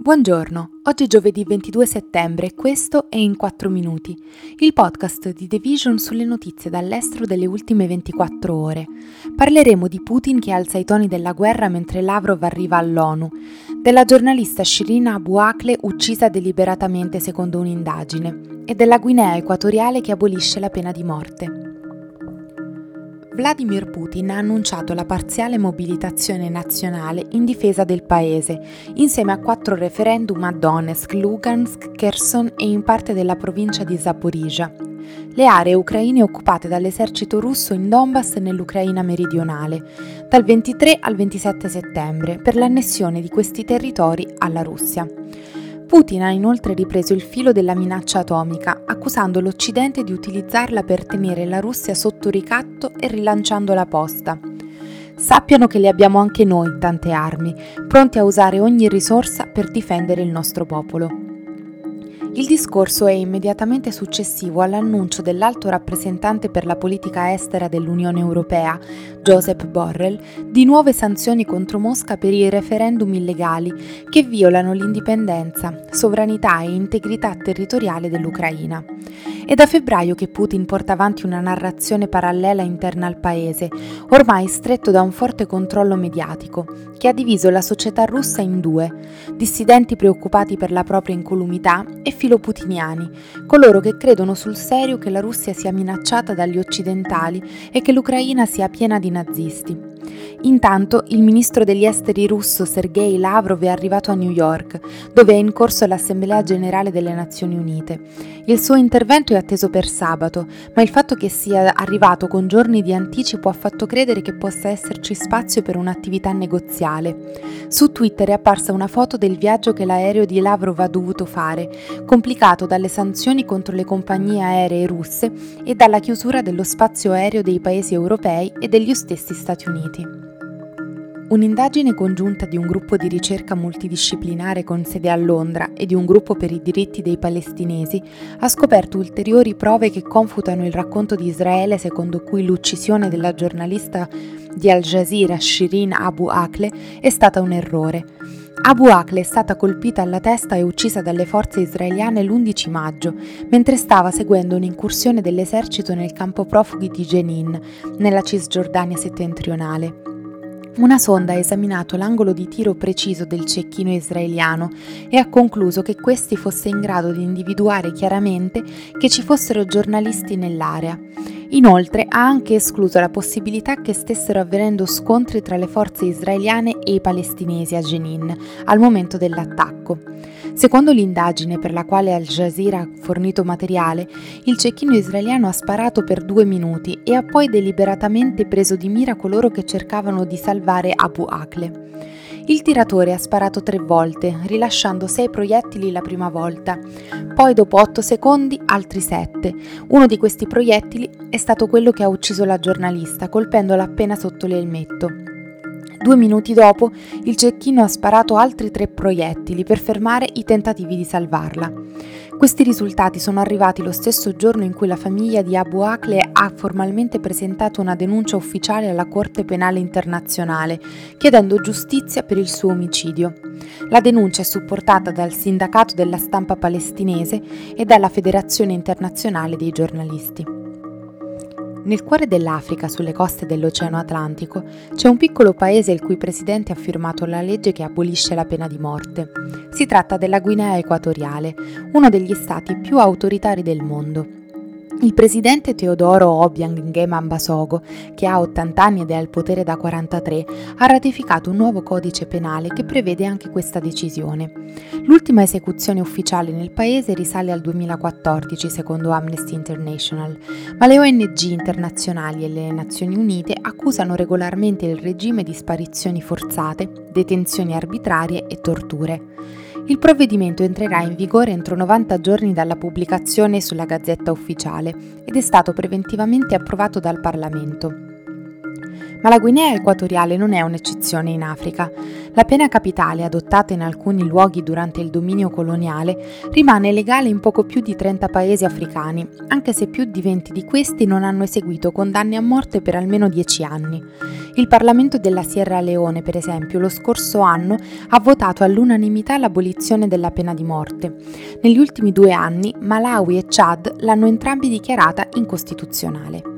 Buongiorno, oggi è giovedì 22 settembre e questo è In 4 Minuti, il podcast di The Vision sulle notizie dall'estero delle ultime 24 ore. Parleremo di Putin che alza i toni della guerra mentre Lavrov arriva all'ONU, della giornalista Shirina Abu Akleh uccisa deliberatamente secondo un'indagine e della Guinea Equatoriale che abolisce la pena di morte. Vladimir Putin ha annunciato la parziale mobilitazione nazionale in difesa del paese, insieme a quattro referendum a Donetsk, Lugansk, Kherson e in parte della provincia di Zaporizhia. Le aree ucraine occupate dall'esercito russo in Donbass e nell'Ucraina meridionale, dal 23 al 27 settembre, per l'annessione di questi territori alla Russia. Putin ha inoltre ripreso il filo della minaccia atomica, accusando l'Occidente di utilizzarla per tenere la Russia sotto ricatto e rilanciando la posta. Sappiano che le abbiamo anche noi tante armi, pronti a usare ogni risorsa per difendere il nostro popolo. Il discorso è immediatamente successivo all'annuncio dell'alto rappresentante per la politica estera dell'Unione Europea, Joseph Borrell, di nuove sanzioni contro Mosca per i referendum illegali che violano l'indipendenza, sovranità e integrità territoriale dell'Ucraina. È da febbraio che Putin porta avanti una narrazione parallela interna al paese, ormai stretto da un forte controllo mediatico, che ha diviso la società russa in due, dissidenti preoccupati per la propria incolumità e filoputiniani, coloro che credono sul serio che la Russia sia minacciata dagli occidentali e che l'Ucraina sia piena di nazisti. Intanto il ministro degli esteri russo Sergei Lavrov è arrivato a New York, dove è in corso l'Assemblea generale delle Nazioni Unite. Il suo intervento è atteso per sabato, ma il fatto che sia arrivato con giorni di anticipo ha fatto credere che possa esserci spazio per un'attività negoziale. Su Twitter è apparsa una foto del viaggio che l'aereo di Lavrov ha dovuto fare, complicato dalle sanzioni contro le compagnie aeree russe e dalla chiusura dello spazio aereo dei paesi europei e degli stessi Stati Uniti. Un'indagine congiunta di un gruppo di ricerca multidisciplinare con sede a Londra e di un gruppo per i diritti dei palestinesi ha scoperto ulteriori prove che confutano il racconto di Israele secondo cui l'uccisione della giornalista di Al Jazeera Shirin Abu Akleh è stata un errore. Abu Akleh è stata colpita alla testa e uccisa dalle forze israeliane l'11 maggio, mentre stava seguendo un'incursione dell'esercito nel campo profughi di Jenin, nella Cisgiordania settentrionale. Una sonda ha esaminato l'angolo di tiro preciso del cecchino israeliano e ha concluso che questi fosse in grado di individuare chiaramente che ci fossero giornalisti nell'area. Inoltre ha anche escluso la possibilità che stessero avvenendo scontri tra le forze israeliane e i palestinesi a Jenin al momento dell'attacco. Secondo l'indagine per la quale Al Jazeera ha fornito materiale, il cecchino israeliano ha sparato per due minuti e ha poi deliberatamente preso di mira coloro che cercavano di salvare Abu Akleh. Il tiratore ha sparato tre volte, rilasciando sei proiettili la prima volta, poi dopo otto secondi altri sette. Uno di questi proiettili è stato quello che ha ucciso la giornalista, colpendola appena sotto l'elmetto. Due minuti dopo, il cecchino ha sparato altri tre proiettili per fermare i tentativi di salvarla. Questi risultati sono arrivati lo stesso giorno in cui la famiglia di Abu Akleh ha formalmente presentato una denuncia ufficiale alla Corte Penale Internazionale, chiedendo giustizia per il suo omicidio. La denuncia è supportata dal Sindacato della Stampa Palestinese e dalla Federazione Internazionale dei Giornalisti. Nel cuore dell'Africa, sulle coste dell'Oceano Atlantico, c'è un piccolo paese il cui presidente ha firmato la legge che abolisce la pena di morte. Si tratta della Guinea Equatoriale, uno degli stati più autoritari del mondo. Il presidente Teodoro Obiang Nguema Mbasogo, che ha 80 anni ed è al potere da 43, ha ratificato un nuovo codice penale che prevede anche questa decisione. L'ultima esecuzione ufficiale nel paese risale al 2014, secondo Amnesty International, ma le ONG internazionali e le Nazioni Unite accusano regolarmente il regime di sparizioni forzate, detenzioni arbitrarie e torture. Il provvedimento entrerà in vigore entro 90 giorni dalla pubblicazione sulla Gazzetta Ufficiale ed è stato preventivamente approvato dal Parlamento. Ma la Guinea Equatoriale non è un'eccezione in Africa. La pena capitale, adottata in alcuni luoghi durante il dominio coloniale, rimane legale in poco più di 30 paesi africani, anche se più di 20 di questi non hanno eseguito condanne a morte per almeno 10 anni. Il Parlamento della Sierra Leone, per esempio, lo scorso anno ha votato all'unanimità l'abolizione della pena di morte. Negli ultimi due anni Malawi e Chad l'hanno entrambi dichiarata incostituzionale.